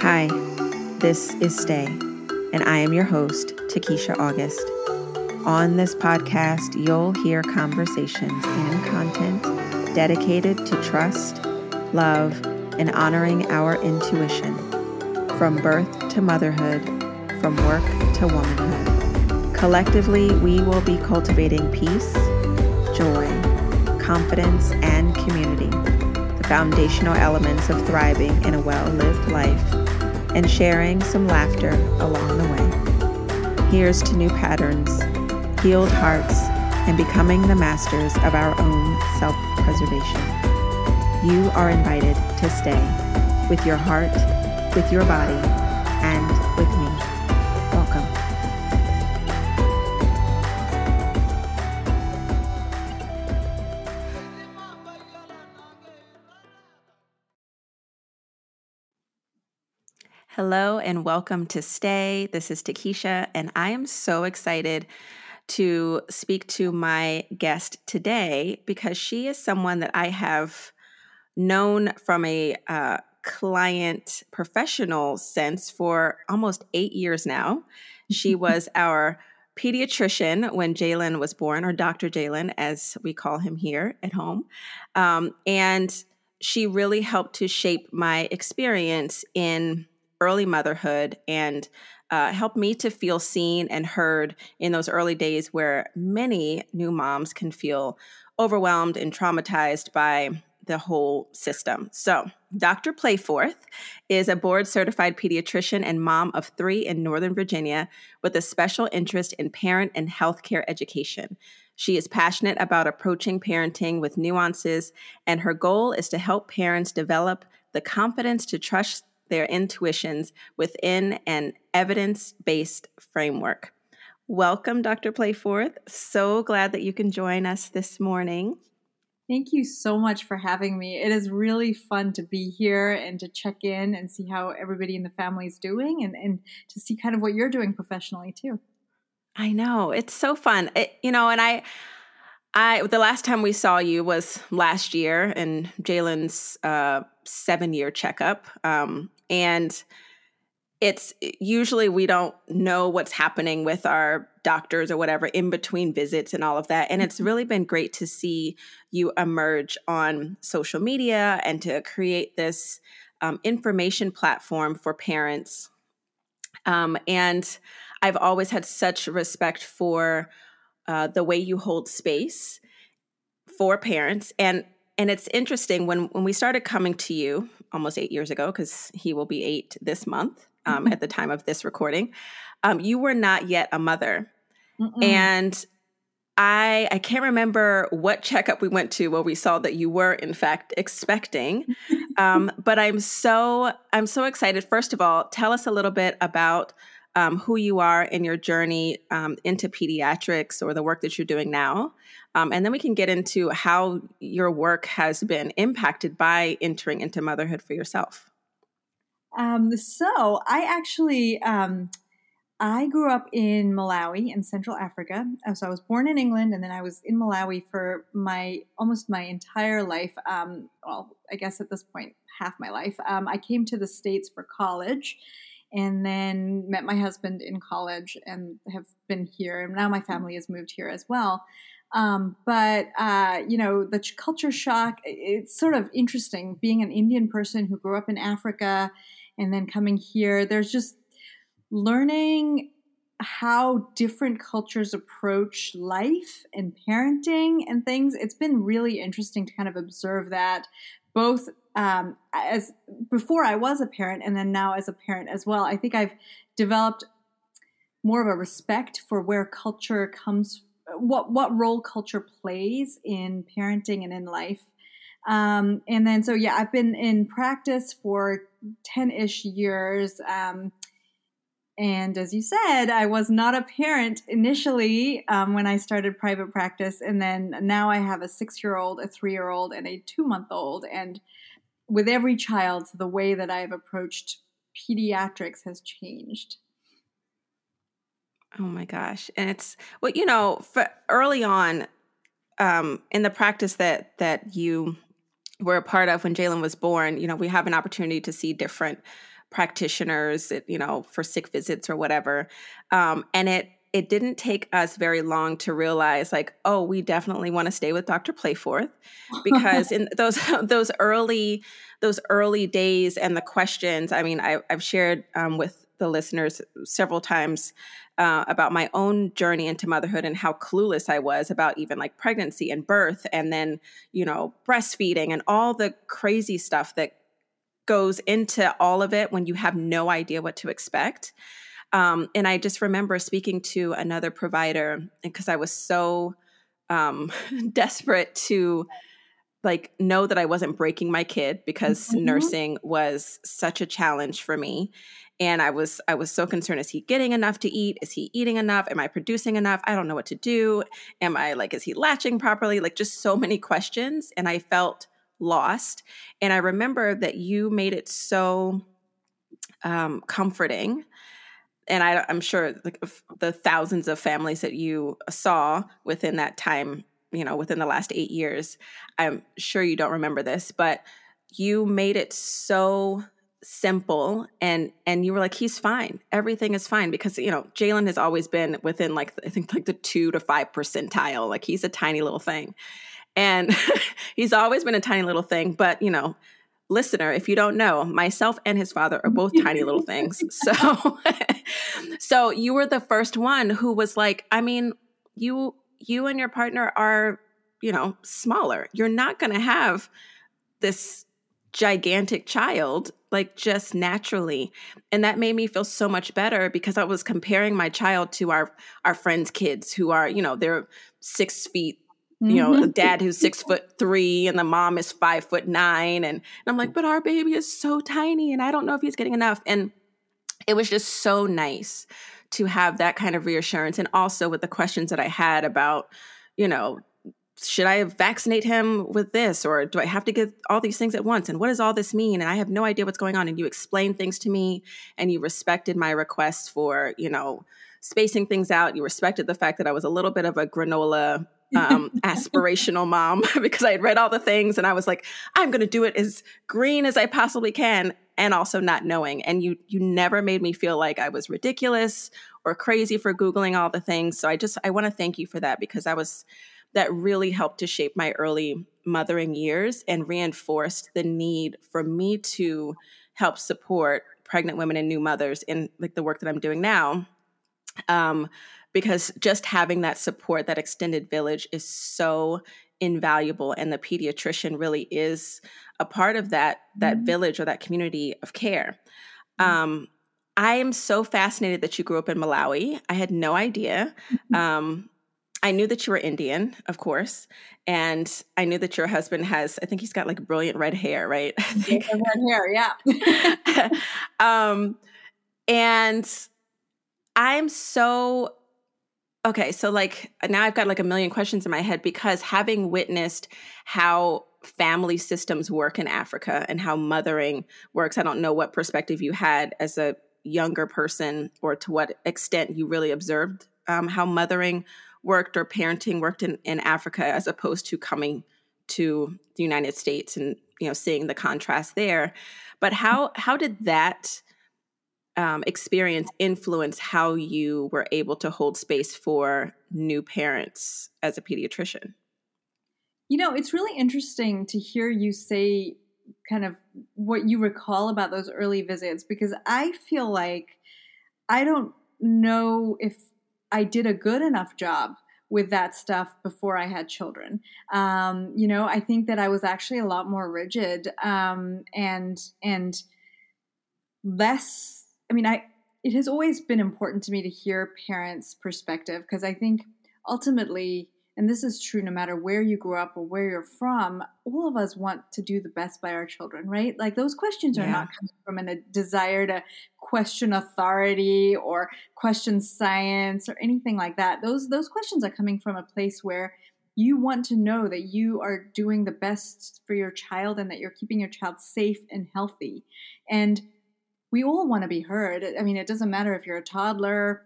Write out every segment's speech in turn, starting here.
Hi, this is Stay, and I am your host, Takesha August. On this podcast, you'll hear conversations and content dedicated to trust, love, and honoring our intuition from birth to motherhood, from work to womanhood. Collectively, we will be cultivating peace, joy, confidence, and community, the foundational elements of thriving in a well lived life, and sharing some laughter along the way. Here's to new patterns, healed hearts, and becoming the masters of our own self preservation. You are invited to stay with your heart, with your body, Hello and welcome to Stay. This is Takesha, and I am so excited to speak to my guest today because she is someone that I have known from a uh, client professional sense for almost eight years now. She was our pediatrician when Jalen was born, or Dr. Jalen, as we call him here at home. Um, and she really helped to shape my experience in early motherhood and uh, helped me to feel seen and heard in those early days where many new moms can feel overwhelmed and traumatized by the whole system. So, Dr. Playforth is a board certified pediatrician and mom of three in Northern Virginia with a special interest in parent and healthcare education. She is passionate about approaching parenting with nuances, and her goal is to help parents develop the confidence to trust their intuitions within an evidence based framework. Welcome, Dr. Playforth. So glad that you can join us this morning. Thank you so much for having me. It is really fun to be here and to check in and see how everybody in the family is doing and, and to see kind of what you're doing professionally too. I know. It's so fun. It, you know, and I I the last time we saw you was last year in Jalen's uh, seven year checkup, um, and it's usually we don't know what's happening with our doctors or whatever in between visits and all of that. And it's mm-hmm. really been great to see you emerge on social media and to create this um, information platform for parents. Um, and I've always had such respect for uh, the way you hold space for parents and and it's interesting when when we started coming to you almost eight years ago because he will be eight this month um, mm-hmm. at the time of this recording um, you were not yet a mother Mm-mm. and I I can't remember what checkup we went to where we saw that you were in fact expecting, um, but I'm so I'm so excited. First of all, tell us a little bit about um, who you are in your journey um, into pediatrics or the work that you're doing now. Um, and then we can get into how your work has been impacted by entering into motherhood for yourself. Um, so I actually, um, I grew up in Malawi in Central Africa. Uh, so I was born in England, and then I was in Malawi for my almost my entire life. Um, well, I guess at this point, half my life. I came to the states for college, and then met my husband in college and have been here. And now my family has moved here as well. Um, but uh, you know, the culture shock. It's sort of interesting being an Indian person who grew up in Africa and then coming here. There's just learning how different cultures approach life and parenting and things. It's been really interesting to kind of observe that both um, as before I was a parent and then now as a parent as well. I think I've developed more of a respect for where culture comes, what what role culture plays in parenting and in life. Um, and then so yeah, I've been in practice for ten ish years. Um, and as you said, I was not a parent initially um, when I started private practice. And then now I have a six year old, a three year old, and a two month old. And with every child, the way that I've approached pediatrics has changed. Oh my gosh. And it's well, you know, for early on, um, in the practice that that you were a part of when Jalen was born, you know, we have an opportunity to see different practitioners, you know, for sick visits or whatever. Um, and it it didn't take us very long to realize like oh we definitely want to stay with dr playforth because in those those early those early days and the questions i mean I, have shared um, with the listeners several times uh, about my own journey into motherhood and how clueless I was about even like pregnancy and birth, and then, you know, breastfeeding and all the crazy stuff that goes into all of it when you have no idea what to expect. Um, and I just remember speaking to another provider because I was so um, desperate to like know that I wasn't breaking my kid because mm-hmm. nursing was such a challenge for me and i was i was so concerned is he getting enough to eat? Is he eating enough? Am i producing enough? I don't know what to do. Am i like is he latching properly? Like just so many questions and i felt lost. And i remember that you made it so um, comforting and I, i'm sure like the thousands of families that you saw within that time you know within the last eight years. I'm sure you don't remember this but you made it so simple and and you were like he's fine. Everything is fine. Because you know jalen has always been within like i think like the two to five percentile. Like he's a tiny little thing. And he's always been a tiny little thing. But you know listener if you don't know myself and his father are both tiny little things. So so you were the first one who was like i mean you you and your partner are you know smaller. You're not going to have this gigantic child like just naturally and that made me feel so much better because i was comparing my child to our our friends kids who are you know they're six feet you know, mm-hmm. a dad who's six foot three and the mom is five foot nine. And, and, I'm like, but our baby is so tiny and I don't know if he's getting enough. And it was just so nice to have that kind of reassurance. And also with the questions that I had about, you know, should I vaccinate him with this or do I have to get all these things at once? And what does all this mean? And I have no idea what's going on. And you explained things to me and you respected my request for, you know, spacing things out. You respected the fact that I was a little bit of a granola um, aspirational mom because I had read all the things and I was like, I'm going to do it as green as I possibly can and also not knowing. And you you never made me feel like I was ridiculous or crazy for googling all the things. So I just I want to thank you for that because I was that really helped to shape my early mothering years and reinforced the need for me to help support pregnant women and new mothers in like the work that I'm doing now. Um, because just having that support, that extended village is so invaluable and the pediatrician really is a part of that that mm-hmm. village or that community of care. Mm-hmm. Um, I am so fascinated that you grew up in Malawi. I had no idea. Mm-hmm. Um, I knew that you were Indian, of course, and I knew that your husband has. I think he's got like brilliant red hair, right? I think red hair, yeah. um, and I'm so okay. So like now I've got like a million questions in my head because having witnessed how family systems work in Africa and how mothering works, I don't know what perspective you had as a younger person or to what extent you really observed um, how mothering worked or parenting worked in, in Africa as opposed to coming to the United States and you know seeing the contrast there. But how how did that um, experience influence how you were able to hold space for new parents as a pediatrician? You know, it's really interesting to hear you say kind of what you recall about those early visits because I feel like I don't know if I did a good enough job with that stuff before I had children. Um, you know, I think that I was actually a lot more rigid um, and and less. I mean, I it has always been important to me to hear parents' perspective because I think ultimately and this is true no matter where you grew up or where you're from, all of us want to do the best by our children, right? Like those questions are yeah. not coming from a desire to question authority or question science or anything like that. Those those questions are coming from a place where you want to know that you are doing the best for your child and that you're keeping your child safe and healthy. And we all want to be heard. I mean, it doesn't matter if you're a toddler,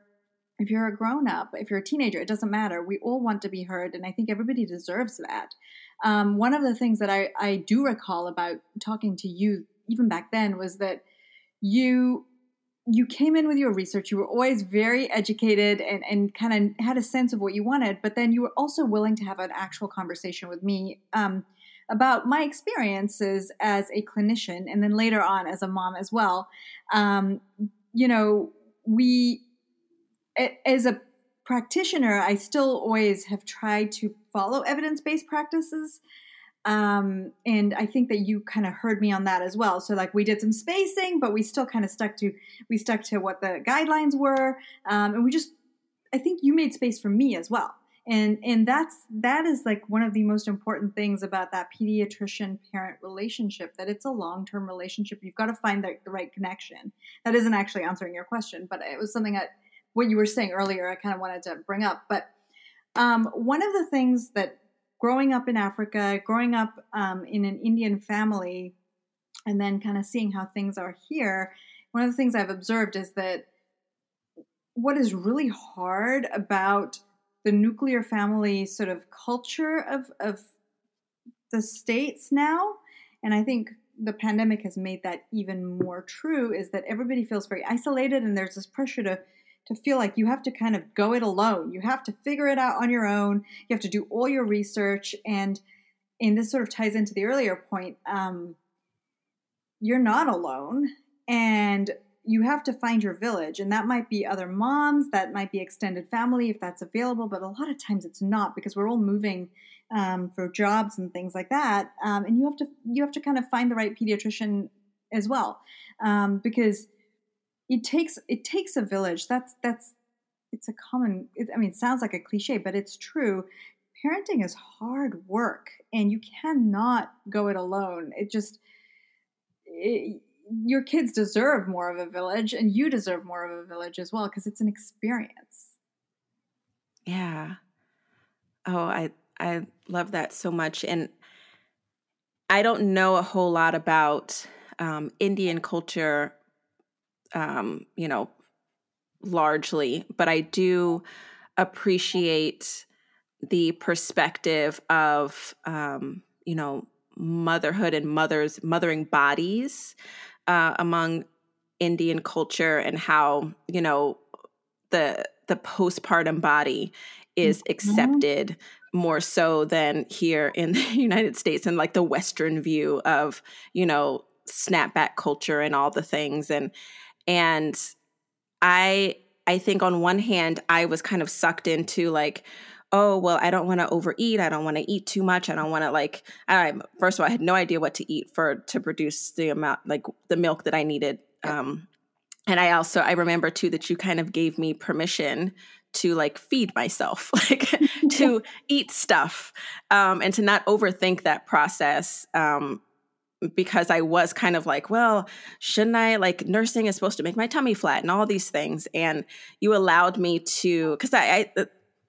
if you're a grown up, if you're a teenager, it doesn't matter. We all want to be heard, and I think everybody deserves that. Um, one of the things that I, I do recall about talking to you, even back then, was that you you came in with your research you were always very educated and, and kind of had a sense of what you wanted but then you were also willing to have an actual conversation with me um, about my experiences as a clinician and then later on as a mom as well um, you know we as a practitioner i still always have tried to follow evidence-based practices um, and I think that you kind of heard me on that as well. So like we did some spacing, but we still kind of stuck to we stuck to what the guidelines were, um, and we just I think you made space for me as well. And and that's that is like one of the most important things about that pediatrician parent relationship that it's a long term relationship. You've got to find the, the right connection. That isn't actually answering your question, but it was something that what you were saying earlier. I kind of wanted to bring up, but um, one of the things that growing up in Africa, growing up um, in an Indian family, and then kind of seeing how things are here, one of the things I've observed is that what is really hard about the nuclear family sort of culture of, of the states now, and I think the pandemic has made that even more true, is that everybody feels very isolated and there's this pressure to to feel like you have to kind of go it alone. You have to figure it out on your own. You have to do all your research. And and this sort of ties into the earlier point. Um, you're not alone, and you have to find your village, and that might be other moms, that might be extended family if that's available. But a lot of times it's not because we're all moving um, for jobs and things like that, um, and you have to you have to kind of find the right pediatrician as well um, because it takes it takes a village. That's that's it's a common. It, I mean, it sounds like a cliche, but it's true. Parenting is hard work, and you cannot go it alone. It just it, your kids deserve more of a village, and you deserve more of a village as well because it's an experience. Yeah. Oh, I I love that so much, and I don't know a whole lot about um, Indian culture um, you know, largely, but I do appreciate the perspective of, um, you know, motherhood and mothers, mothering bodies uh, among Indian culture and how, you know, the the postpartum body is mm-hmm. accepted more so than here in the United States and like the Western view of, you know, snapback culture and all the things. And and I I think on one hand I was kind of sucked into like oh well i don't want to overeat i don't want to eat too much i don't want to like i first of all i had no idea what to eat for to produce the amount like the milk that i needed. Um and i also i remember too that you kind of gave me permission to like feed myself like to eat stuff. Um and to not overthink that process um because I was kind of like, well, shouldn't I like nursing is supposed to make my tummy flat and all these things. And you allowed me to because I, I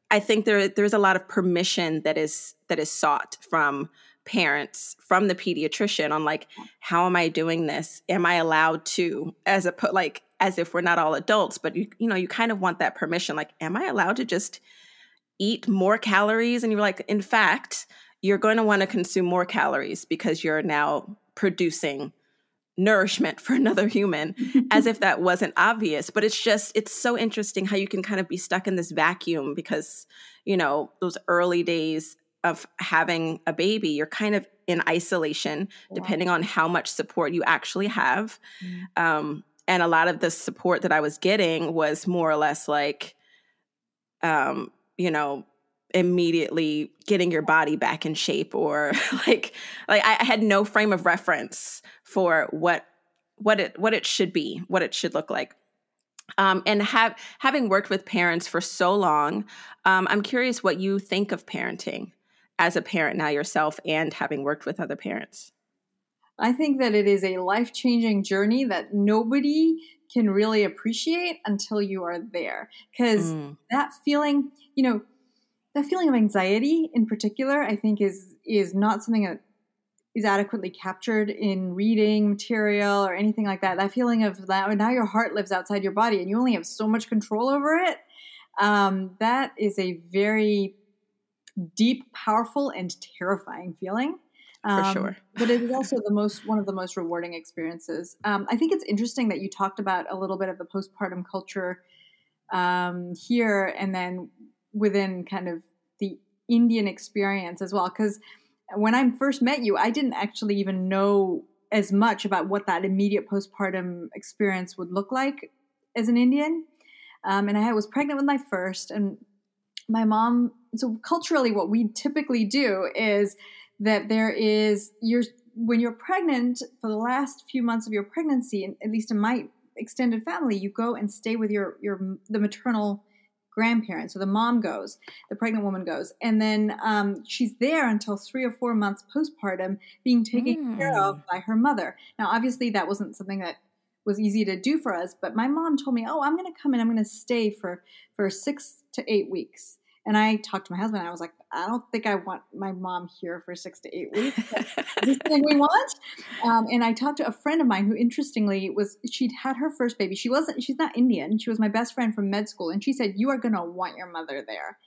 I think there there's a lot of permission that is that is sought from parents from the pediatrician on like how am I doing this? Am I allowed to as a like as if we're not all adults, but you you know you kind of want that permission like am I allowed to just eat more calories and you're like in fact you're going to want to consume more calories because you're now producing nourishment for another human as if that wasn't obvious. But it's just it's so interesting how you can kind of be stuck in this vacuum because you know those early days of having a baby you're kind of in isolation depending on how much support you actually have. Mm. um, and a lot of the support that i was getting was more or less like um, you know immediately getting your body back in shape or like like I, had no frame of reference for what what it what it should be what it should look like. Um, and have having worked with parents for so long um, i'm curious what you think of parenting as a parent now yourself and having worked with other parents. I think that it is a life-changing journey that nobody can really appreciate until you are there. Because mm. that feeling you know that feeling of anxiety in particular, I think is is not something that is adequately captured in reading material or anything like that. That feeling of that now your heart lives outside your body and you only have so much control over it. Um, that is a very deep, powerful, and terrifying feeling. Um, For sure. but it is also the most one of the most rewarding experiences. Um, I think it's interesting that you talked about a little bit of the postpartum culture um, here, and then within kind of the Indian experience as well. Because when I first met you, I didn't actually even know as much about what that immediate postpartum experience would look like as an Indian. Um, and I was pregnant with my first, and my mom. So culturally, what we typically do is that there is you're when you're pregnant for the last few months of your pregnancy, and at least in my extended family, you go and stay with your your the maternal grandparents. So the mom goes, the pregnant woman goes, and then um, she's there until three or four months postpartum, being taken mm. care of mm. by her mother. Now, obviously, that wasn't something that was easy to do for us, but my mom told me, "Oh, I'm going to come and I'm going to stay for for six to eight weeks." And I talked to my husband. I was like, I don't think I want my mom here for six to eight weeks. this thing we want. Um, and I talked to a friend of mine who, interestingly, was she'd had her first baby. She wasn't. She's not Indian. She was my best friend from med school, and she said, "You are going to want your mother there."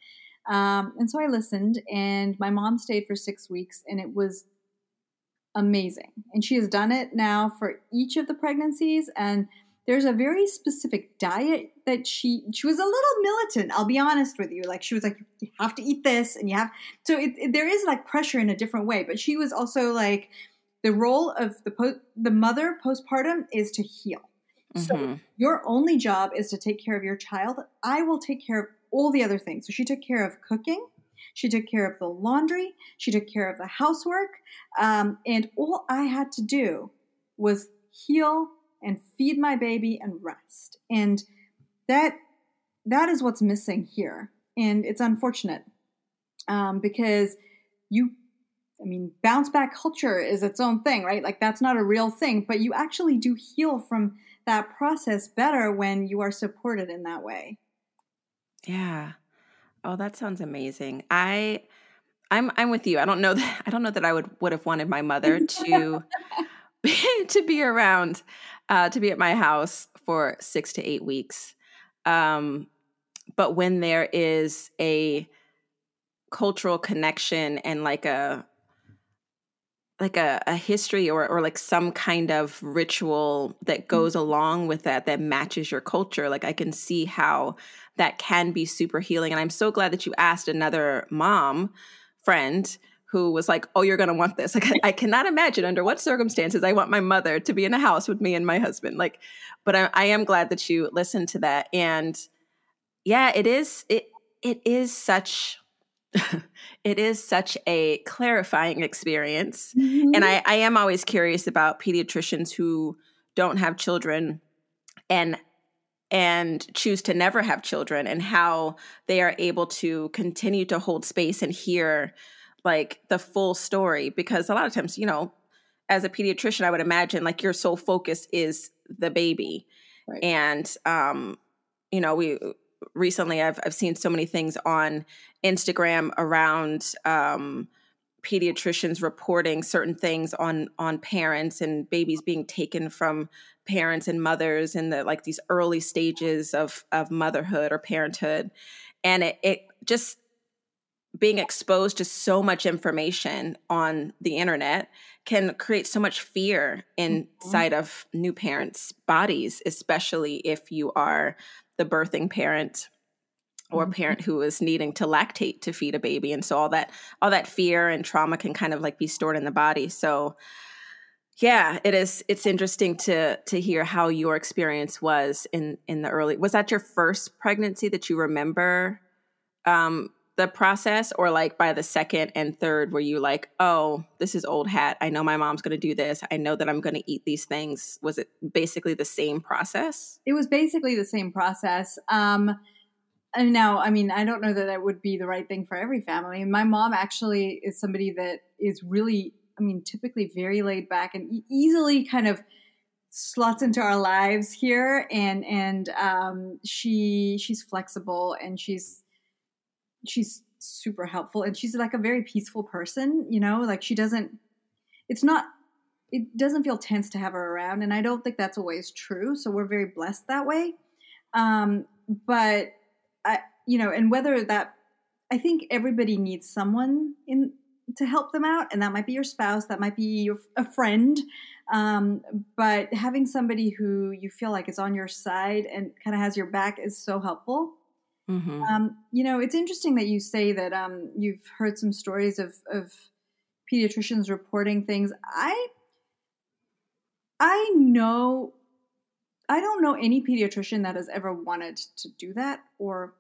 Um, and so I listened, and my mom stayed for six weeks, and it was amazing. And she has done it now for each of the pregnancies, and there's a very specific diet that she she was a little militant i'll be honest with you. Like she was like you have to eat this and you have so it, it, there is like pressure in a different way but she was also like the role of the po- the mother postpartum is to heal. Mm-hmm. so your only job is to take care of your child. I will take care of all the other things. So she took care of cooking. She took care of the laundry. She took care of the housework. Um, and all i had to do was heal and feed my baby and rest. And that that is what's missing here. And it's unfortunate um, because you, I mean, bounce back culture is its own thing, right? Like that's not a real thing, but you actually do heal from that process better when you are supported in that way. Yeah. Oh, that sounds amazing. I I'm I'm with you. I don't know that I don't know that I would would have wanted my mother to to be around uh, to be at my house for six to eight weeks. Um, but when there is a cultural connection and like a like a, a history or, or like some kind of ritual that mm-hmm. goes along with that that matches your culture like i can see how that can be super healing and i'm so glad that you asked another mom friend who was like, "Oh, you're going to want this." Like I, cannot imagine under what circumstances I want my mother to be in a house with me and my husband. Like, but I, I am glad that you listened to that. And yeah, it is it it is such it is such a clarifying experience. Mm-hmm. And I, I am always curious about pediatricians who don't have children and and choose to never have children and how they are able to continue to hold space and hear like the full story because a lot of times, you know, as a pediatrician, I would imagine like your sole focus is the baby. Right. And um, you know, we recently I've I've seen so many things on Instagram around um pediatricians reporting certain things on on parents and babies being taken from parents and mothers in the like these early stages of of motherhood or parenthood and it, it just being exposed to so much information on the internet can create so much fear mm-hmm. inside mm-hmm. of new parents' bodies, especially if you are the birthing parent or mm-hmm. parent who is needing to lactate to feed a baby and so all that all that fear and trauma can kind of like be stored in the body so yeah it is it's interesting to to hear how your experience was in in the early was that your first pregnancy that you remember um the process or like by the second and third were you like oh this is old hat. I know my mom's going to do this. I know that i'm going to eat these things. Was it basically the same process? It was basically the same process. Um and now i mean i don't know that that would be the right thing for every family. And my mom actually is somebody that is really i mean typically very laid back and e- easily kind of slots into our lives here and and um she she's flexible and she's she's super helpful and she's like a very peaceful person, you know, like she doesn't it's not it doesn't feel tense to have her around and I don't think that's always true, so we're very blessed that way. Um but I you know, and whether that I think everybody needs someone in to help them out, and that might be your spouse, that might be your, a friend. Um, but having somebody who you feel like is on your side and kind of has your back is so helpful. Mm-hmm. Um, you know, it's interesting that you say that um, you've heard some stories of, of pediatricians reporting things. I I know I don't know any pediatrician that has ever wanted to do that or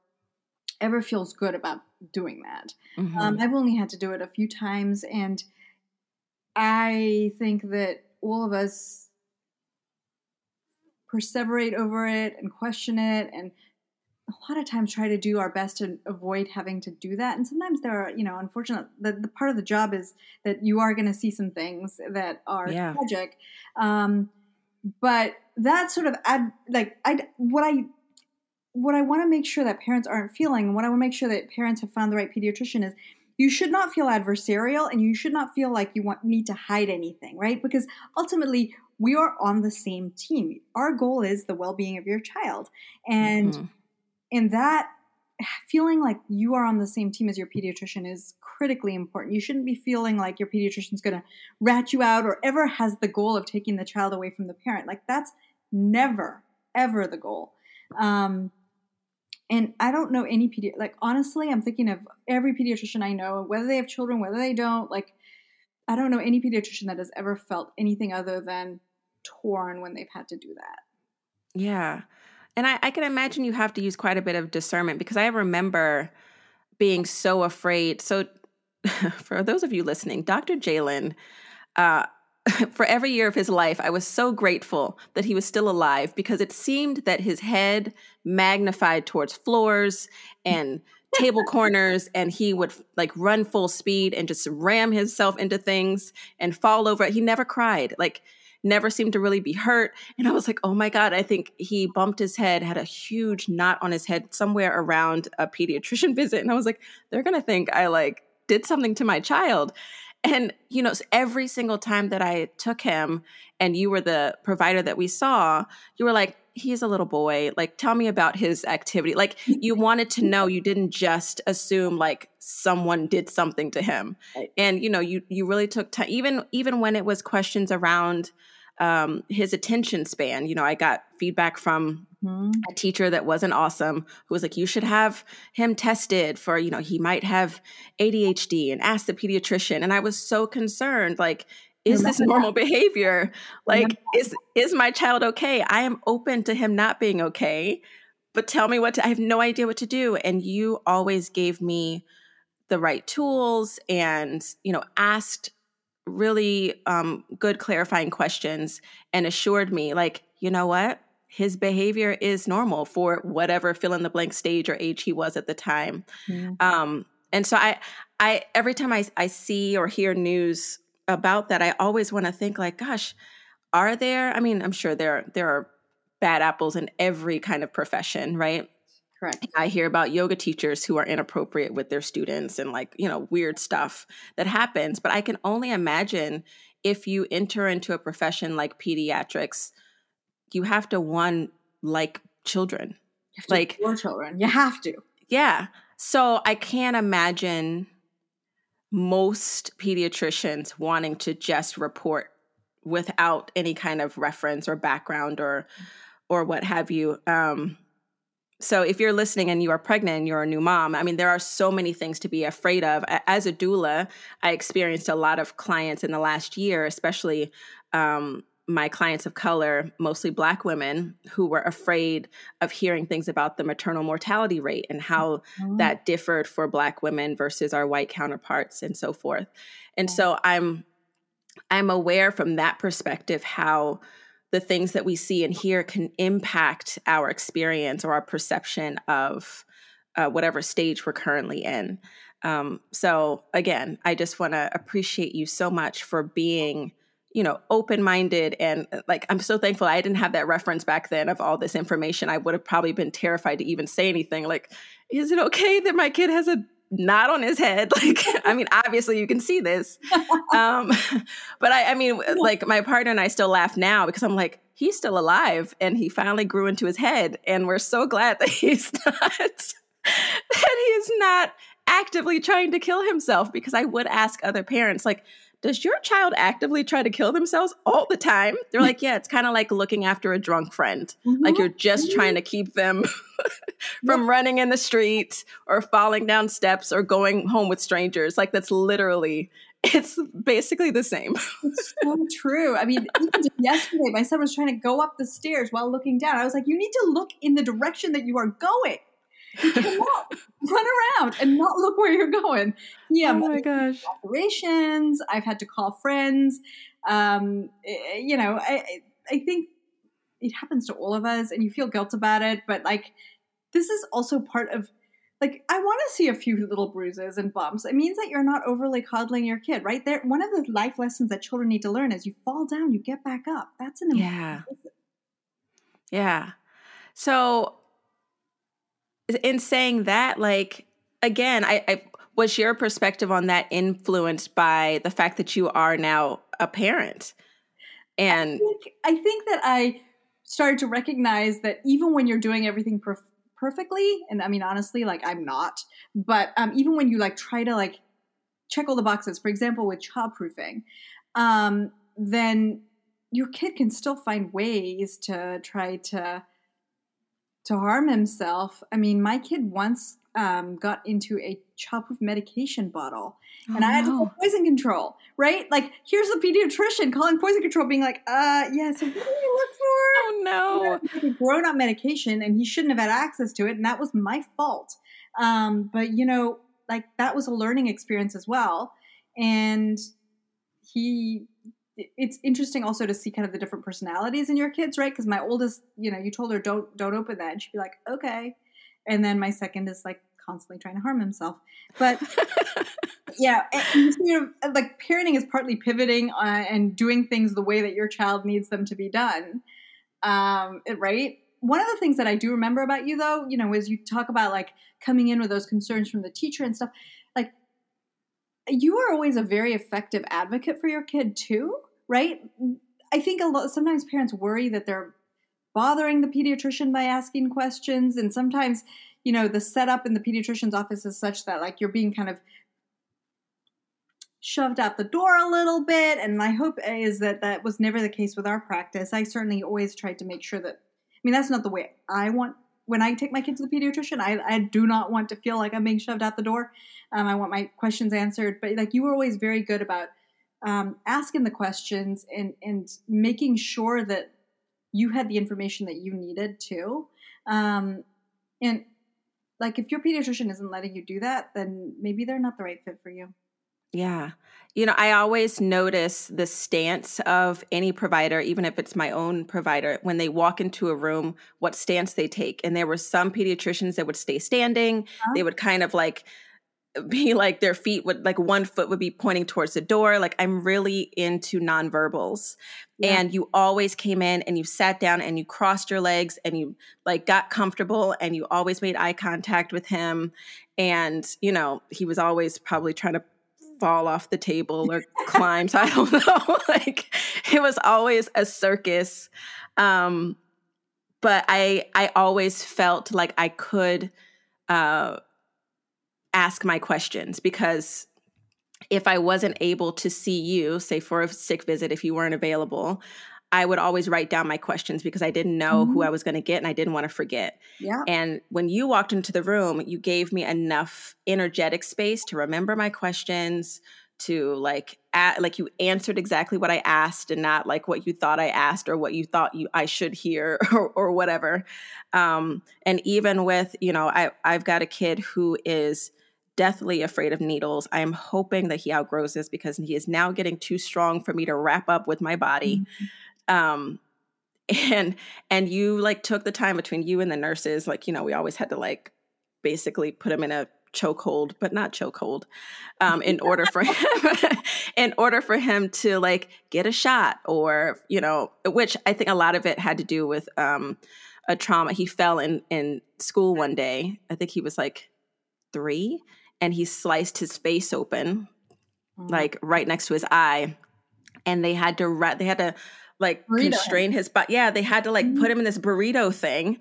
ever feels good about doing that. Mm-hmm. Um, I've only had to do it a few times, and I think that all of us perseverate over it and question it and a lot of times try to do our best to avoid having to do that and sometimes there are you know unfortunately the, the part of the job is that you are going to see some things that are yeah. tragic um, but that sort of add like i what i what I want to make sure that parents aren't feeling, and what I want to make sure that parents have found the right pediatrician is you should not feel adversarial and you should not feel like you want need to hide anything, right? Because ultimately we are on the same team. Our goal is the well-being of your child. And mm-hmm. In that feeling like you are on the same team as your pediatrician is critically important. You shouldn't be feeling like your pediatrician's going to rat you out or ever has the goal of taking the child away from the parent. Like that's never ever the goal. Um, and I don't know any pedi like honestly, I'm thinking of every pediatrician I know, whether they have children, whether they don't. Like, I don't know any pediatrician that has ever felt anything other than torn when they've had to do that. Yeah. And I, I can imagine you have to use quite a bit of discernment because I remember being so afraid. So, for those of you listening, Dr. Jalen, uh, for every year of his life, I was so grateful that he was still alive because it seemed that his head magnified towards floors and table corners and he would like run full speed and just ram himself into things and fall over. He never cried. Like never seemed to really be hurt. And I was like, oh my God, I think he bumped his head, had a huge knot on his head somewhere around a pediatrician visit. And I was like, they're going to think I like did something to my child. And, you know, every single time that I took him and you were the provider that we saw, you were like, he's a little boy. Like, tell me about his activity. Like, you wanted to know. You didn't just assume like someone did something to him. And, you know, you you really took time. Even even when it was questions around um, his attention span. You know, I got feedback from mm-hmm. a teacher that wasn't awesome who was like, you should have him tested for, you know, he might have ADHD and ask the pediatrician. And I was so concerned, like, is this normal behavior? Like, is is my child okay? I am open to him not being okay, but tell me what to, I have no idea what to do. And you always gave me the right tools and, you know, asked really um, good clarifying questions and assured me, like, you know what? His behavior is normal for whatever fill in the blank stage or age he was at the time. Mm-hmm. Um, and so I, I every time I, I see or hear news about that, I always want to think like, gosh, are there? I mean, I'm sure there there are bad apples in every kind of profession, right? Correct. I hear about yoga teachers who are inappropriate with their students and like, you know, weird stuff that happens. But I can only imagine if you enter into a profession like pediatrics, you have to one like children. like your children. You have to. Yeah. So I can't imagine most pediatricians wanting to just report without any kind of reference or background or or what have you. Um, so if you're listening and you are pregnant and you're a new mom, I mean, there are so many things to be afraid of. As a doula, I experienced a lot of clients in the last year, especially um, my clients of color, mostly Black women, who were afraid of hearing things about the maternal mortality rate and how mm-hmm. that differed for Black women versus our white counterparts and so forth. And so I'm I'm aware from that perspective how the things that we see and hear can impact our experience or our perception of uh, whatever stage we're currently in. Um, so again, I just want to appreciate you so much for being, you know, open-minded and uh, like I'm so thankful I didn't have that reference back then of all this information. I would have probably been terrified to even say anything like, "Is it okay that my kid has a knot on his head. Like, I mean, obviously you can see this. Um, but I, I mean, like my partner and I still laugh now because I'm like, he's still alive and he finally grew into his head. And we're so glad that he's not, that he is not actively trying to kill himself because I would ask other parents, like, does your child actively try to kill themselves all the time? They're like, yeah, it's kind of like looking after a drunk friend. Mm-hmm. Like you're just mm-hmm. trying to keep them from yeah. running in the street or falling down steps or going home with strangers. Like that's literally it's basically the same. it's so true. I mean, yesterday, my son was trying to go up the stairs while looking down. I was like, you need to look in the direction that you are going. You cannot run around and not look where you're going. Yeah. Oh my gosh. Operations. I've had to call friends. Um, eh, eh, you know, I, I think it happens to all of us and you feel guilt about it. But like, this is also part of like I want to see a few little bruises and bumps. It means that you're not overly coddling your kid, right? There, one of the life lessons that children need to learn is you fall down, you get back up. That's an yeah, yeah. So in saying that, like again, I, I was your perspective on that influenced by the fact that you are now a parent, and I think, I think that I started to recognize that even when you're doing everything per- perfectly, and I mean honestly, like I'm not, but um, even when you like try to like check all the boxes, for example, with childproofing, um, then your kid can still find ways to try to to harm himself. I mean, my kid once um, got into a childproof medication bottle, oh, and I had to call poison control. Right? Like, here's the pediatrician calling poison control, being like, "Uh, yeah, so what do you look for?" Oh no, you know, grown up medication, and he shouldn't have had access to it, and that was my fault. Um, but you know, like that was a learning experience as well, and he it's interesting also to see kind of the different personalities in your kids, right? Because my oldest, you know, you told her don't don't open that, and she'd be like, okay, and then my second is like constantly trying to harm himself. But yeah, and, you know, like parenting is partly pivoting uh, and doing things the way that your child needs them to be done, um, right? One of the things that I do remember about you, though, you know, is you talk about like coming in with those concerns from the teacher and stuff. You are always a very effective advocate for your kid too right? I think a lot sometimes parents worry that they're bothering the pediatrician by asking questions and sometimes you know the setup in the pediatrician's office is such that like you're being kind of shoved out the door a little bit and my hope is that that was never the case with our practice i certainly always tried to make sure that i mean that's not the way i want when i take my kid to the pediatrician i, I do not want to feel like i'm being shoved out the door um, i want my questions answered but like you were always very good about um, asking the questions and and making sure that you had the information that you needed too. Um, and like if your pediatrician isn't letting you do that, then maybe they're not the right fit for you. Yeah. You know, I always notice the stance of any provider, even if it's my own provider, when they walk into a room, what stance they take. And there were some pediatricians that would stay standing. Uh-huh. They would kind of like be like their feet would like one foot would be pointing towards the door. Like i'm really into nonverbals. Yeah. and you always came in and you sat down and you crossed your legs and you like got comfortable and you always made eye contact with him. And you know he was always probably trying to fall off the table or climb so i don't know. Like it was always a circus. Um but i i always felt like i could uh ask my questions because if I wasn't able to see you, say for a sick visit, if you weren't available, I would always write down my questions because I didn't know mm-hmm. who I was going to get and I didn't want to forget. Yeah. And when you walked into the room, you gave me enough energetic space to remember my questions, to like at, like you answered exactly what I asked and not like what you thought I asked or what you thought you I should hear or, or whatever. Um, and even with you know I I've got a kid who is deathly afraid of needles. I am hoping that he outgrows this because he is now getting too strong for me to wrap up with my body. Mm-hmm. Um, and and you like took the time between you and the nurses, like you know, we always had to like basically put him in a chokehold, but not chokehold, um, in order for him, in order for him to like get a shot, or you know, which I think a lot of it had to do with um, a trauma. He fell in in school one day. I think he was like three, and he sliced his face open, mm. like right next to his eye. And they had to they had to like burrito. constrain his but yeah, they had to like mm. put him in this burrito thing. Yep.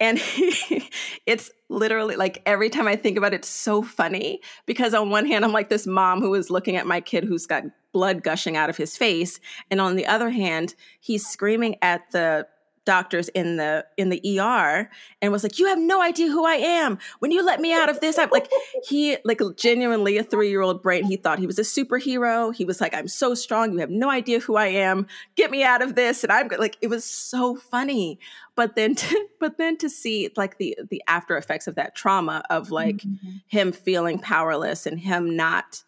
and it's literally like every time I think about it, it's so funny because on one hand, I'm like this mom who is looking at my kid who's got blood gushing out of his face, and on the other hand, he's screaming at the doctors in the in the ER and was like, "You have no idea who I am. When you let me out of this, I'm like he like genuinely a three year old brain. He thought he was a superhero. He was like, "I'm so strong. You have no idea who I am. Get me out of this." And I'm like, it was so funny. But then, to, but then to see like the the after effects of that trauma of like mm-hmm. him feeling powerless and him not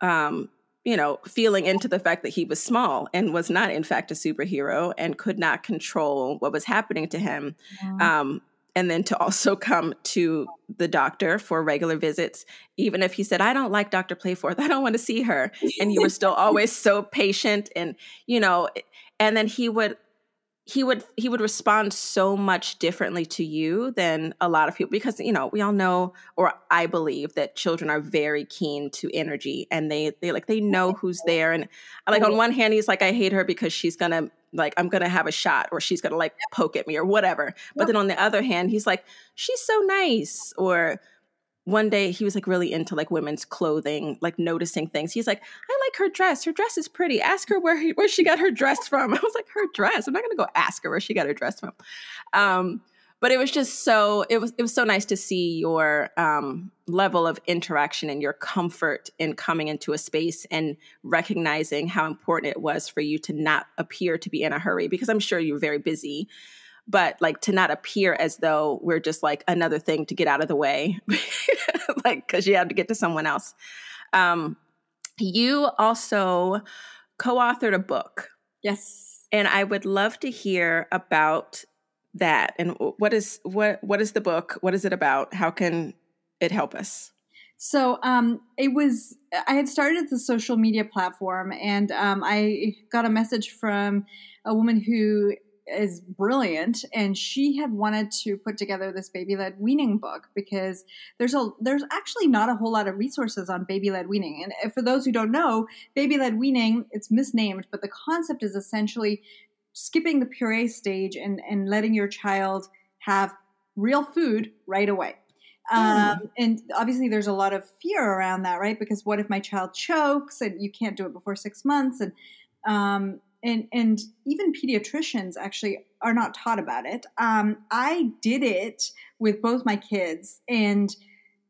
um you know, feeling into the fact that he was small and was not, in fact, a superhero and could not control what was happening to him. Yeah. Um, and then to also come to the doctor for regular visits, even if he said, I don't like Dr. Playforth, I don't want to see her. And you were still always so patient and, you know, and then he would he would he would respond so much differently to you than a lot of people because you know we all know or i believe that children are very keen to energy and they they like they know who's there. And like on one hand he's like i hate her because she's gonna like i'm gonna have a shot or she's gonna like poke at me or whatever. But then on the other hand he's like she's so nice or one day he was like really into like women's clothing, like noticing things. He's like, I like her dress. Her dress is pretty. Ask her where he, where she got her dress from. I was like, her dress. I'm not gonna go ask her where she got her dress from. Um, but it was just so it was it was so nice to see your um, level of interaction and your comfort in coming into a space and recognizing how important it was for you to not appear to be in a hurry because I'm sure you're very busy but like to not appear as though we're just like another thing to get out of the way, like because you have to get to someone else. Um, you also co-authored a book. Yes. And I would love to hear about that. And what is what what is the book? What is it about? How can it help us? So um, it was I had started the social media platform, and um, I got a message from a woman who is brilliant and she had wanted to put together this baby led weaning book because there's a there's actually not a whole lot of resources on baby led weaning and for those who don't know baby led weaning it's misnamed but the concept is essentially skipping the puree stage and and letting your child have real food right away mm. um, and obviously, there's a lot of fear around that, right? Because what if my child chokes and you can't do it before six months? And um, and and even pediatricians actually are not taught about it. Um, I did it with both my kids, and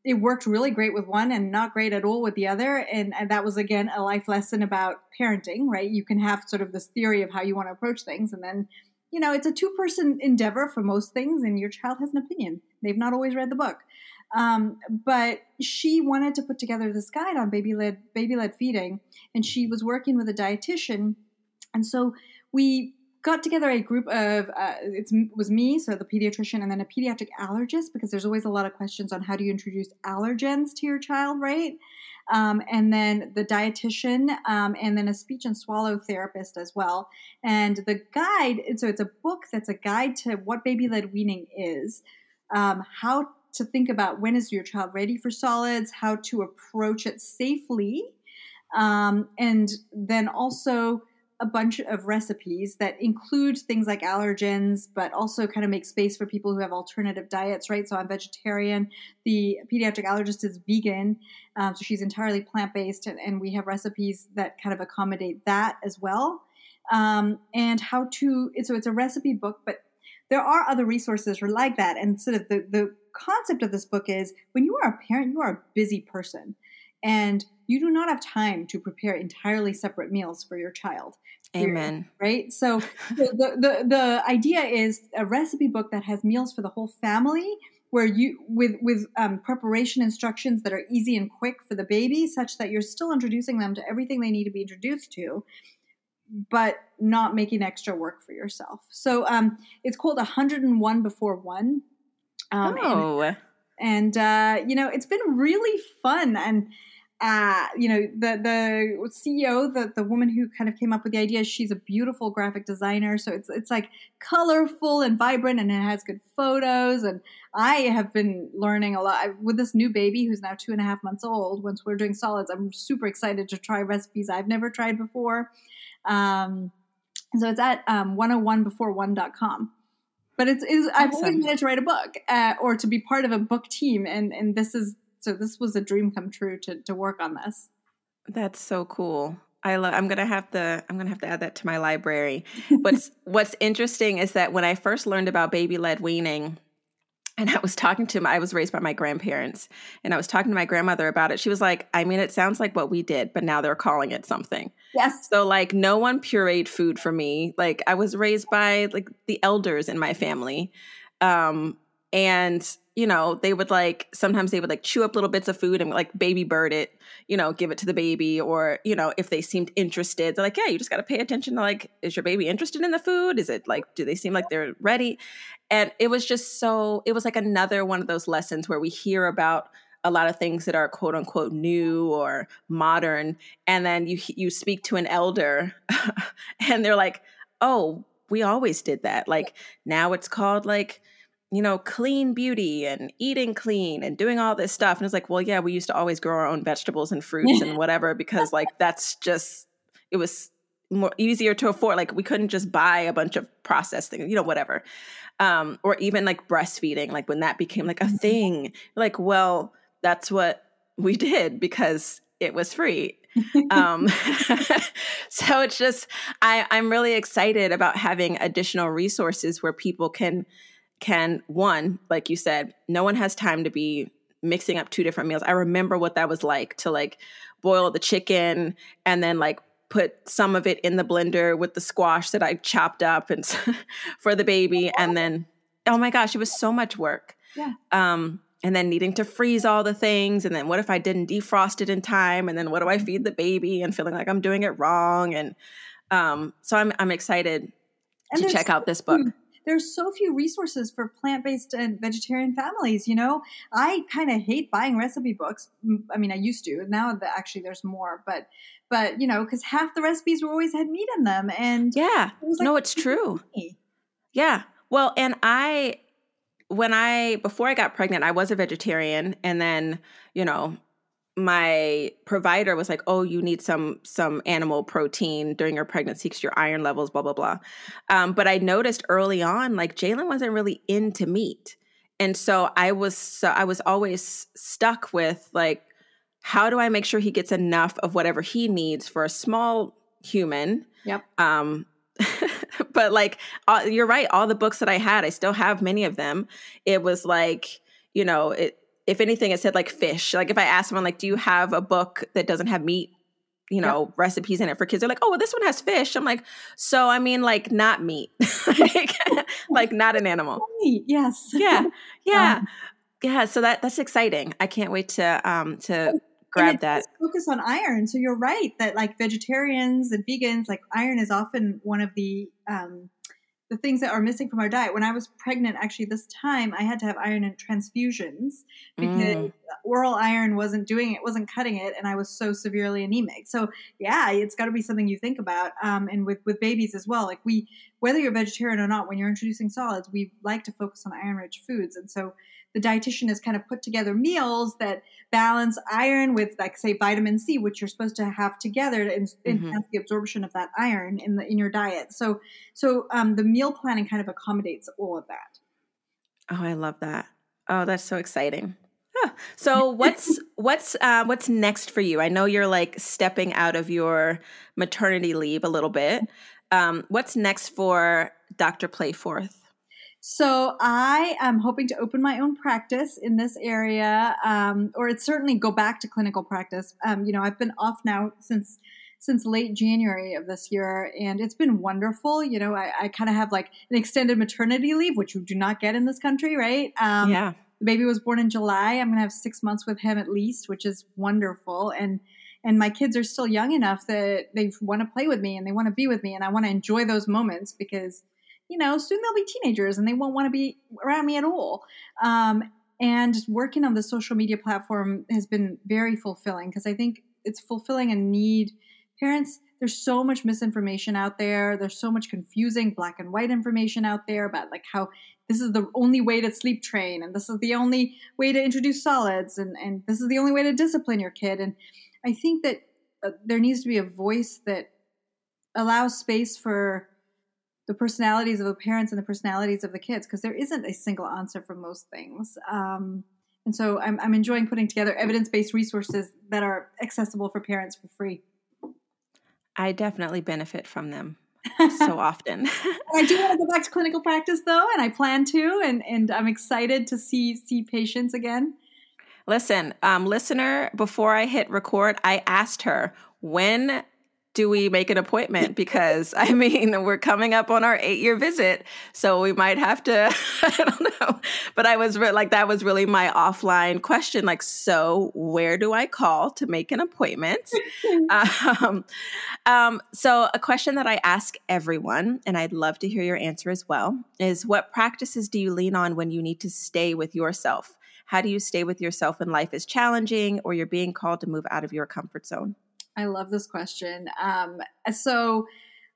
it worked really great with one and not great at all with the other. And, and that was again a life lesson about parenting, right? You can have sort of this theory of how you want to approach things, and then you know it's a two person endeavor for most things, and your child has an opinion. They've not always read the book. Um, but she wanted to put together this guide on baby led baby led feeding, and she was working with a dietitian and so we got together a group of uh, it was me so the pediatrician and then a pediatric allergist because there's always a lot of questions on how do you introduce allergens to your child right? Um, and then the dietitian um, and then a speech and swallow therapist as well. And the guide so it's a book that's a guide to what baby led weaning is um, how to think about when is your child ready for solids how to approach it safely um, and then also a bunch of recipes that include things like allergens, but also kind of make space for people who have alternative diets, right? So I'm vegetarian. The pediatric allergist is vegan, um, so she's entirely plant based, and, and, we have recipes that kind of accommodate that as well. Um, and how to, so it's a recipe book, but there are other resources like that. And sort of the, the concept of this book is when you are a parent, you are a busy person. And you do not have time to prepare entirely separate meals for your child. Amen. Right. So the, the the idea is a recipe book that has meals for the whole family, where you with with um, preparation instructions that are easy and quick for the baby, such that you're still introducing them to everything they need to be introduced to, but not making extra work for yourself. So um, it's called 101 before one. Um, oh. And, uh, you know it's been really fun and uh, you know, the the CEO, the the woman who kind of came up with the idea, she's a beautiful graphic designer. So it's it's like colorful and vibrant, and it has good photos. And I have been learning a lot with this new baby who's now two and a half months old. Once we're doing solids, I'm super excited to try recipes I've never tried before. Um, so it's at um, 101before1.com. but it's, it's awesome. I've always wanted to write a book uh, or to be part of a book team, and and this is so this was a dream come true to to work on this. That's so cool. I love. I'm gonna have to. I'm gonna have to add that to my library. What's What's interesting is that when I first learned about baby led weaning, and I was talking to my, I was raised by my grandparents, and I was talking to my grandmother about it. She was like, "I mean, it sounds like what we did, but now they're calling it something." Yes. So like, no one pureed food for me. Like, I was raised by like the elders in my family, um, and you know, they would like sometimes they would like chew up little bits of food and like baby bird it, you know, give it to the baby. Or, you know, if they seemed interested, they're like, yeah, you just got to pay attention to like, is your baby interested in the food? Is it like, do they seem like they're ready? And it was just so, it was like another one of those lessons where we hear about a lot of things that are quote unquote new or modern. And then you, you speak to an elder and they're like, oh, we always did that. Like now it's called like, you know, clean beauty and eating clean and doing all this stuff. And it's like, well, yeah, we used to always grow our own vegetables and fruits and whatever because like that's just it was more easier to afford. Like we couldn't just buy a bunch of processed things, you know, whatever. Um, or even like breastfeeding, like when that became like a mm-hmm. thing. Like, well, that's what we did because it was free. um, so it's just I, I'm really excited about having additional resources where people can can one like you said no one has time to be mixing up two different meals. I remember what that was like to like boil the chicken and then like put some of it in the blender with the squash that i chopped up and for the baby and then oh my gosh it was so much work. Yeah. Um and then needing to freeze all the things and then what if i didn't defrost it in time and then what do i feed the baby and feeling like i'm doing it wrong and um so i'm i'm excited and to check out this book there's so few resources for plant-based and vegetarian families you know? I kind of hate buying recipe books. I mean i used to now that actually there's more but but you know because half the recipes were always had meat in them and yeah. it like, no it's true. yeah. Well and i when i before i got pregnant i was a vegetarian and then you know my provider was like, "Oh, you need some some animal protein during your pregnancy because your iron levels, blah blah blah." Um, but I noticed early on, like Jalen wasn't really into meat, and so I was so I was always stuck with like, how do I make sure he gets enough of whatever he needs for a small human? Yep. Um, but like, uh, you're right. All the books that I had, I still have many of them. It was like, you know, it if anything, it said like fish. Like if I ask someone, like, do you have a book that doesn't have meat, you know, yep. recipes in it for kids? They're like, oh, well, this one has fish. I'm like, so I mean, like, not meat, like, like not an animal. Yes. Yeah. Yeah. Um, yeah. So that that's exciting. I can't wait to um to grab that. Focus on iron. So you're right that like vegetarians and vegans, like iron is often one of the um the things that are missing from our diet. When I was pregnant, actually, this time I had to have iron and transfusions because mm. oral iron wasn't doing it, wasn't cutting it, and I was so severely anemic. So yeah, it's got to be something you think about. Um, and with with babies as well, like we, whether you're vegetarian or not, when you're introducing solids, we like to focus on iron rich foods, and so the dietitian has kind of put together meals that balance iron with like say vitamin C, which you're supposed to have together to mm-hmm. enhance the absorption of that iron in the in your diet. So so um, the meal planning kind of accommodates all of that. Oh, I love that. Oh, that's so exciting. So what's what's uh, what's next for you? I know you're like stepping out of your maternity leave a little bit. Um, what's next for Dr. Playforth? So I am hoping to open my own practice in this area, um, or it's certainly go back to clinical practice. Um, you know, I've been off now since since late January of this year, and it's been wonderful. You know, I, I kind of have like an extended maternity leave, which you do not get in this country, right? Um, yeah. The baby was born in July. I'm going to have six months with him at least, which is wonderful, and and my kids are still young enough that they want to play with me and they want to be with me, and I want to enjoy those moments because you know, soon they'll be teenagers and they won't want to be around me at all. Um, and working on the social media platform has been very fulfilling because I think it's fulfilling a need. Parents, there's so much misinformation out there. There's so much confusing black and white information out there about like how this is the only way to sleep train and this is the only way to introduce solids and, and this is the only way to discipline your kid. And I think that uh, there needs to be a voice that allows space for the personalities of the parents and the personalities of the kids because there isn't a single answer for most things. Um, and so I'm, I'm enjoying putting together evidence based resources that are accessible for parents for free. I definitely benefit from them so often. I do want to go back to clinical practice though, and I plan to, and, and I'm excited to see see patients again. Listen, um, listener, before I hit record, I asked her when do we make an appointment? Because I mean, we're coming up on our eight year visit, so we might have to. I don't know, but I was re- like, that was really my offline question. Like, so where do I call to make an appointment? um, um, so, a question that I ask everyone, and I'd love to hear your answer as well, is what practices do you lean on when you need to stay with yourself? How do you stay with yourself when life is challenging or you're being called to move out of your comfort zone? I love this question. Um, so,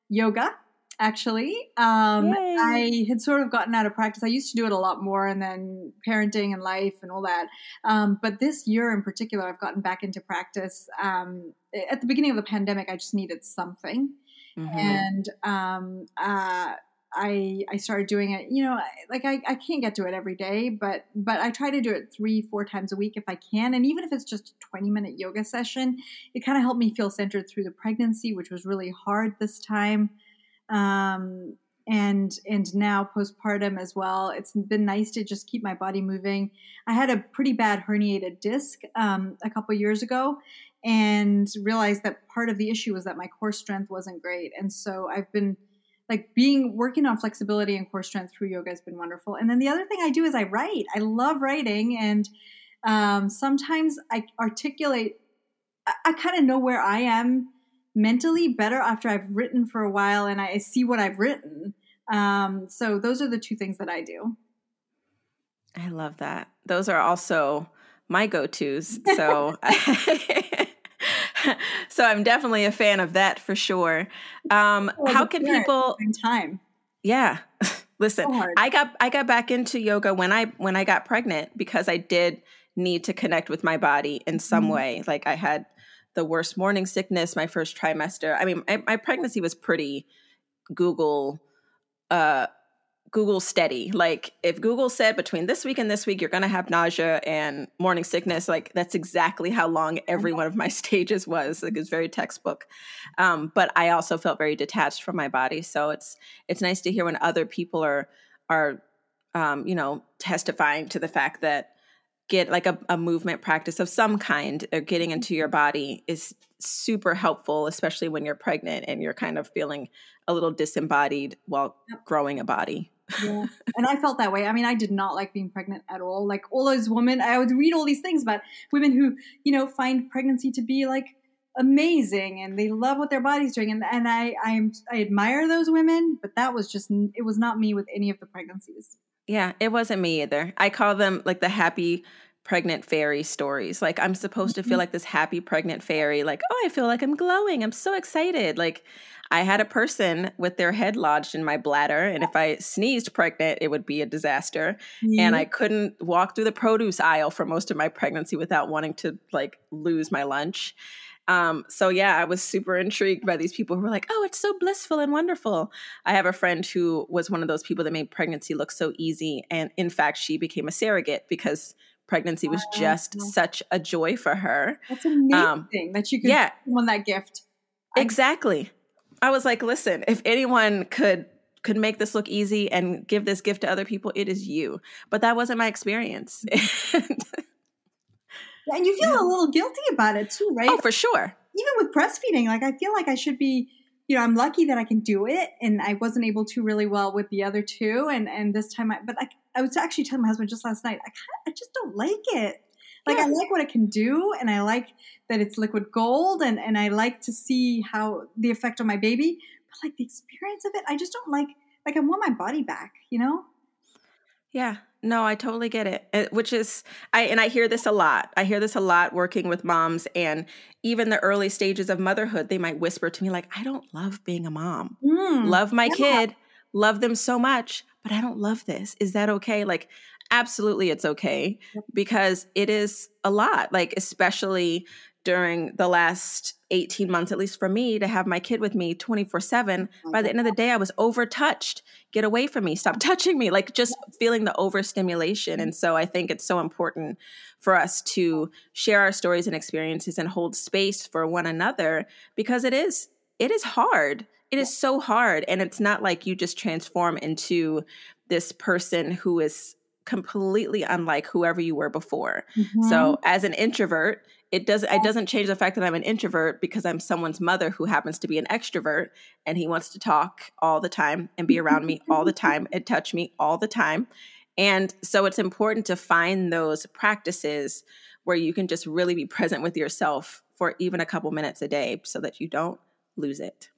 yoga, actually. Um, I had sort of gotten out of practice. I used to do it a lot more, and then parenting and life and all that. Um, but this year in particular, I've gotten back into practice. Um, at the beginning of the pandemic, I just needed something. Mm-hmm. And um, uh, I I started doing it. You know, like I, I can't get to it every day, but but I try to do it three four times a week if I can, and even if it's just a twenty minute yoga session, it kind of helped me feel centered through the pregnancy, which was really hard this time. Um, and and now postpartum as well. It's been nice to just keep my body moving. I had a pretty bad herniated disc um, a couple years ago, and realized that part of the issue was that my core strength wasn't great, and so I've been like being working on flexibility and core strength through yoga has been wonderful. And then the other thing I do is I write. I love writing, and um, sometimes I articulate. I, I kind of know where I am mentally better after I've written for a while and I see what I've written. Um, so those are the two things that I do. I love that. Those are also my go tos. So so I'm definitely a fan of that for sure. Um, oh, how can people time? Yeah. Listen, so I got I got back into yoga when I when I got pregnant because I did need to connect with my body in some mm-hmm. way. Like I had the worst morning sickness my first trimester. I mean, my, my pregnancy was pretty Google uh Google steady. Like if Google said between this week and this week you're going to have nausea and morning sickness, like that's exactly how long every one of my stages was. Like it's very textbook. Um, but I also felt very detached from my body, so it's it's nice to hear when other people are are um, you know testifying to the fact that get like a, a movement practice of some kind or getting into your body is super helpful, especially when you're pregnant and you're kind of feeling a little disembodied while growing a body yeah. And I felt that way. I mean, I did not like being pregnant at all. Like all those women, I would read all these things about women who, you know, find pregnancy to be like amazing and they love what their body's doing. And, and I, I, I admire those women, but that was just, it was not me with any of the pregnancies. Yeah, it wasn't me either. I call them like the happy pregnant fairy stories. Like I'm supposed to feel mm-hmm. like this happy pregnant fairy, like, oh, I feel like I'm glowing. I'm so excited. Like I had a person with their head lodged in my bladder, and if I sneezed pregnant, it would be a disaster. Mm-hmm. And I couldn't walk through the produce aisle for most of my pregnancy without wanting to like lose my lunch. Um, so yeah, I was super intrigued by these people who were like, "Oh, it's so blissful and wonderful." I have a friend who was one of those people that made pregnancy look so easy, and in fact, she became a surrogate because pregnancy was just such a joy for her. That's amazing um, that you could yeah. won that gift. Exactly. I was like, listen, if anyone could could make this look easy and give this gift to other people, it is you. But that wasn't my experience. and you feel a little guilty about it too, right? Oh, for sure. Even with breastfeeding, like I feel like I should be, you know, I'm lucky that I can do it, and I wasn't able to really well with the other two, and and this time, I, but I, I was actually telling my husband just last night, I kind I just don't like it. Like yeah. I like what it can do, and I like that it's liquid gold, and and I like to see how the effect on my baby. But like the experience of it, I just don't like. Like I want my body back, you know. Yeah, no, I totally get it. it. Which is I and I hear this a lot. I hear this a lot working with moms and even the early stages of motherhood, they might whisper to me like, "I don't love being a mom. Mm, love my yeah. kid, love them so much, but I don't love this. Is that okay?" Like absolutely it's okay because it is a lot like especially during the last 18 months, at least for me, to have my kid with me 24 7. By the end of the day, I was overtouched. Get away from me. Stop touching me. Like just feeling the overstimulation. Mm-hmm. And so I think it's so important for us to share our stories and experiences and hold space for one another because it is, it is hard. It is so hard. And it's not like you just transform into this person who is completely unlike whoever you were before. Mm-hmm. So as an introvert, it doesn't it doesn't change the fact that I'm an introvert because I'm someone's mother who happens to be an extrovert and he wants to talk all the time and be around me all the time and touch me all the time. And so it's important to find those practices where you can just really be present with yourself for even a couple minutes a day so that you don't lose it.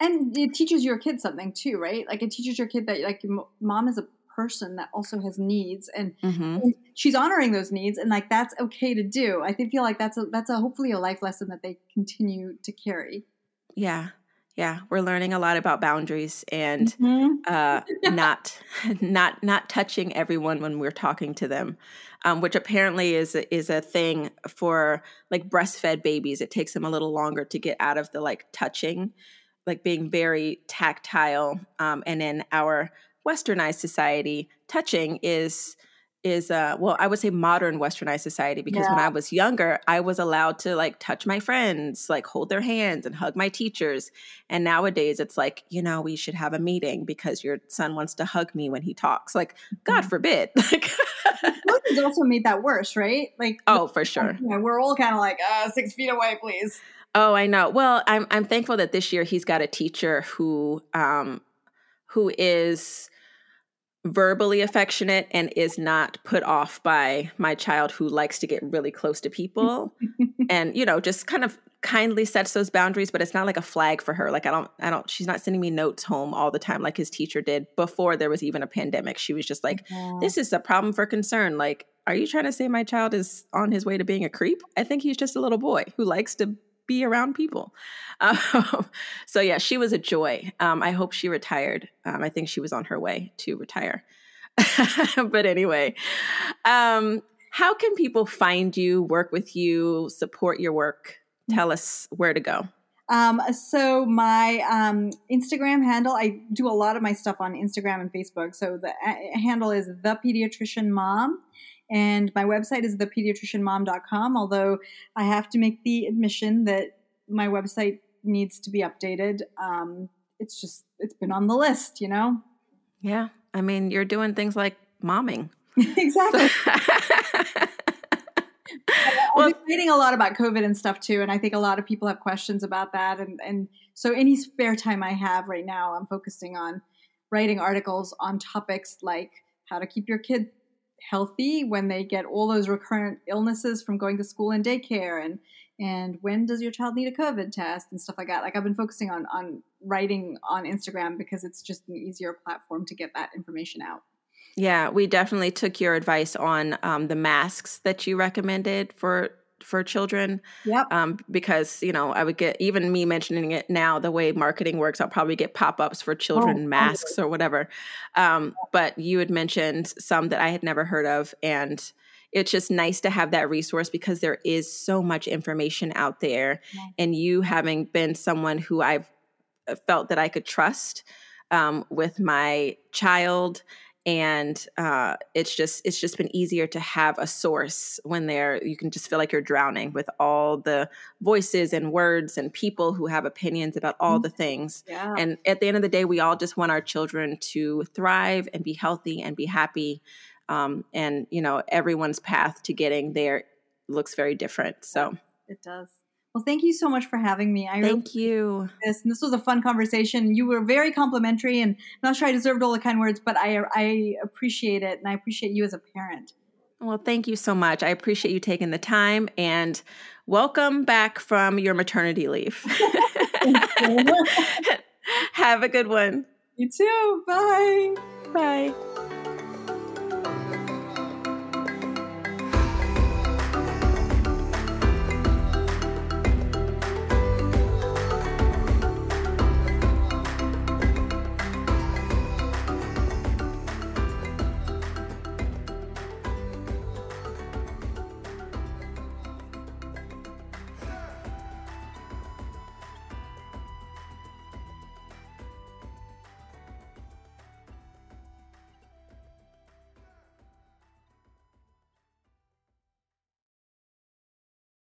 And it teaches your kid something too, right? Like it teaches your kid that like mom is a person that also has needs and, mm-hmm. and, she's honoring those needs and like that's okay to do. I feel like that's a that's a hopefully a life lesson that they continue to carry. Yeah. Yeah. We're learning a lot about boundaries and mm-hmm. uh, not not not touching everyone when we're talking to them um, which apparently is is a thing for like breastfed babies. It takes them a little longer to get out of the like touching like being very tactile um, and in our westernized society touching is is uh well i would say modern westernized society because yeah. when i was younger i was allowed to like touch my friends like hold their hands and hug my teachers. And nowadays it's like you know we should have a meeting because your son wants to hug me when he talks. Like god mm-hmm. forbid. Like COVID's also made that worse right? Like oh for sure. you know, we're all kind of like uh six feet away please. Oh i know. Well i'm i'm thankful that this year he's got a teacher who um who is verbally affectionate and is not put off by my child who likes to get really close to people. And you know just kind of kindly sets those boundaries but it's not like a flag for her. Like i don't i don't she's not sending me notes home all the time like his teacher did before there was even a pandemic. She was just like yeah. this is a problem for concern. Like are you trying to say my child is on his way to being a creep? I think he's just a little boy who likes to be around people. Um, so yeah, she was a joy. Um, I hope she retired. Um, I think she was on her way to retire. but anyway, um, how can people find you, work with you, support your work? Tell us where to go. Um, so my um, Instagram handle, I do a lot of my stuff on Instagram and Facebook. So the uh, handle is the pediatrician mom. And my website is thepediatricianmom.com, although I have to make the admission that my website needs to be updated. Um, it's just, it's been on the list, you know? Yeah. I mean, you're doing things like momming. exactly. well, I'm reading a lot about COVID and stuff too, and I think a lot of people have questions about that. And and so any spare time I have right now, I'm focusing on writing articles on topics like how to keep your kid healthy when they get all those recurrent illnesses from going to school and daycare and and when does your child need a covid test and stuff like that. Like i've been focusing on on writing on instagram because it's just an easier platform to get that information out. Yeah we definitely took your advice on um, the masks that you recommended for for children. Yep. Um, because you know, I would get even me mentioning it now. The way marketing works, I'll probably get pop ups for children oh, masks or whatever. Um, but you had mentioned some that I had never heard of, and it's just nice to have that resource because there is so much information out there. Yeah. And you having been someone who I've uh, felt that I could trust um, with my child and uh, it's just it's just been easier to have a source when there you can just feel like you're drowning with all the voices and words and people who have opinions about all mm-hmm. the things. Yeah. and at the end of the day we all just want our children to thrive and be healthy and be happy. Um, and you know everyone's path to getting there looks very different. So it does well, thank you so much for having me. I thank really you. This and this was a fun conversation. You were very complimentary, and I'm not sure I deserved all the kind words, but I I appreciate it, and I appreciate you as a parent. Well, thank you so much. I appreciate you taking the time, and welcome back from your maternity leave. Have a good one. You too. Bye. Bye.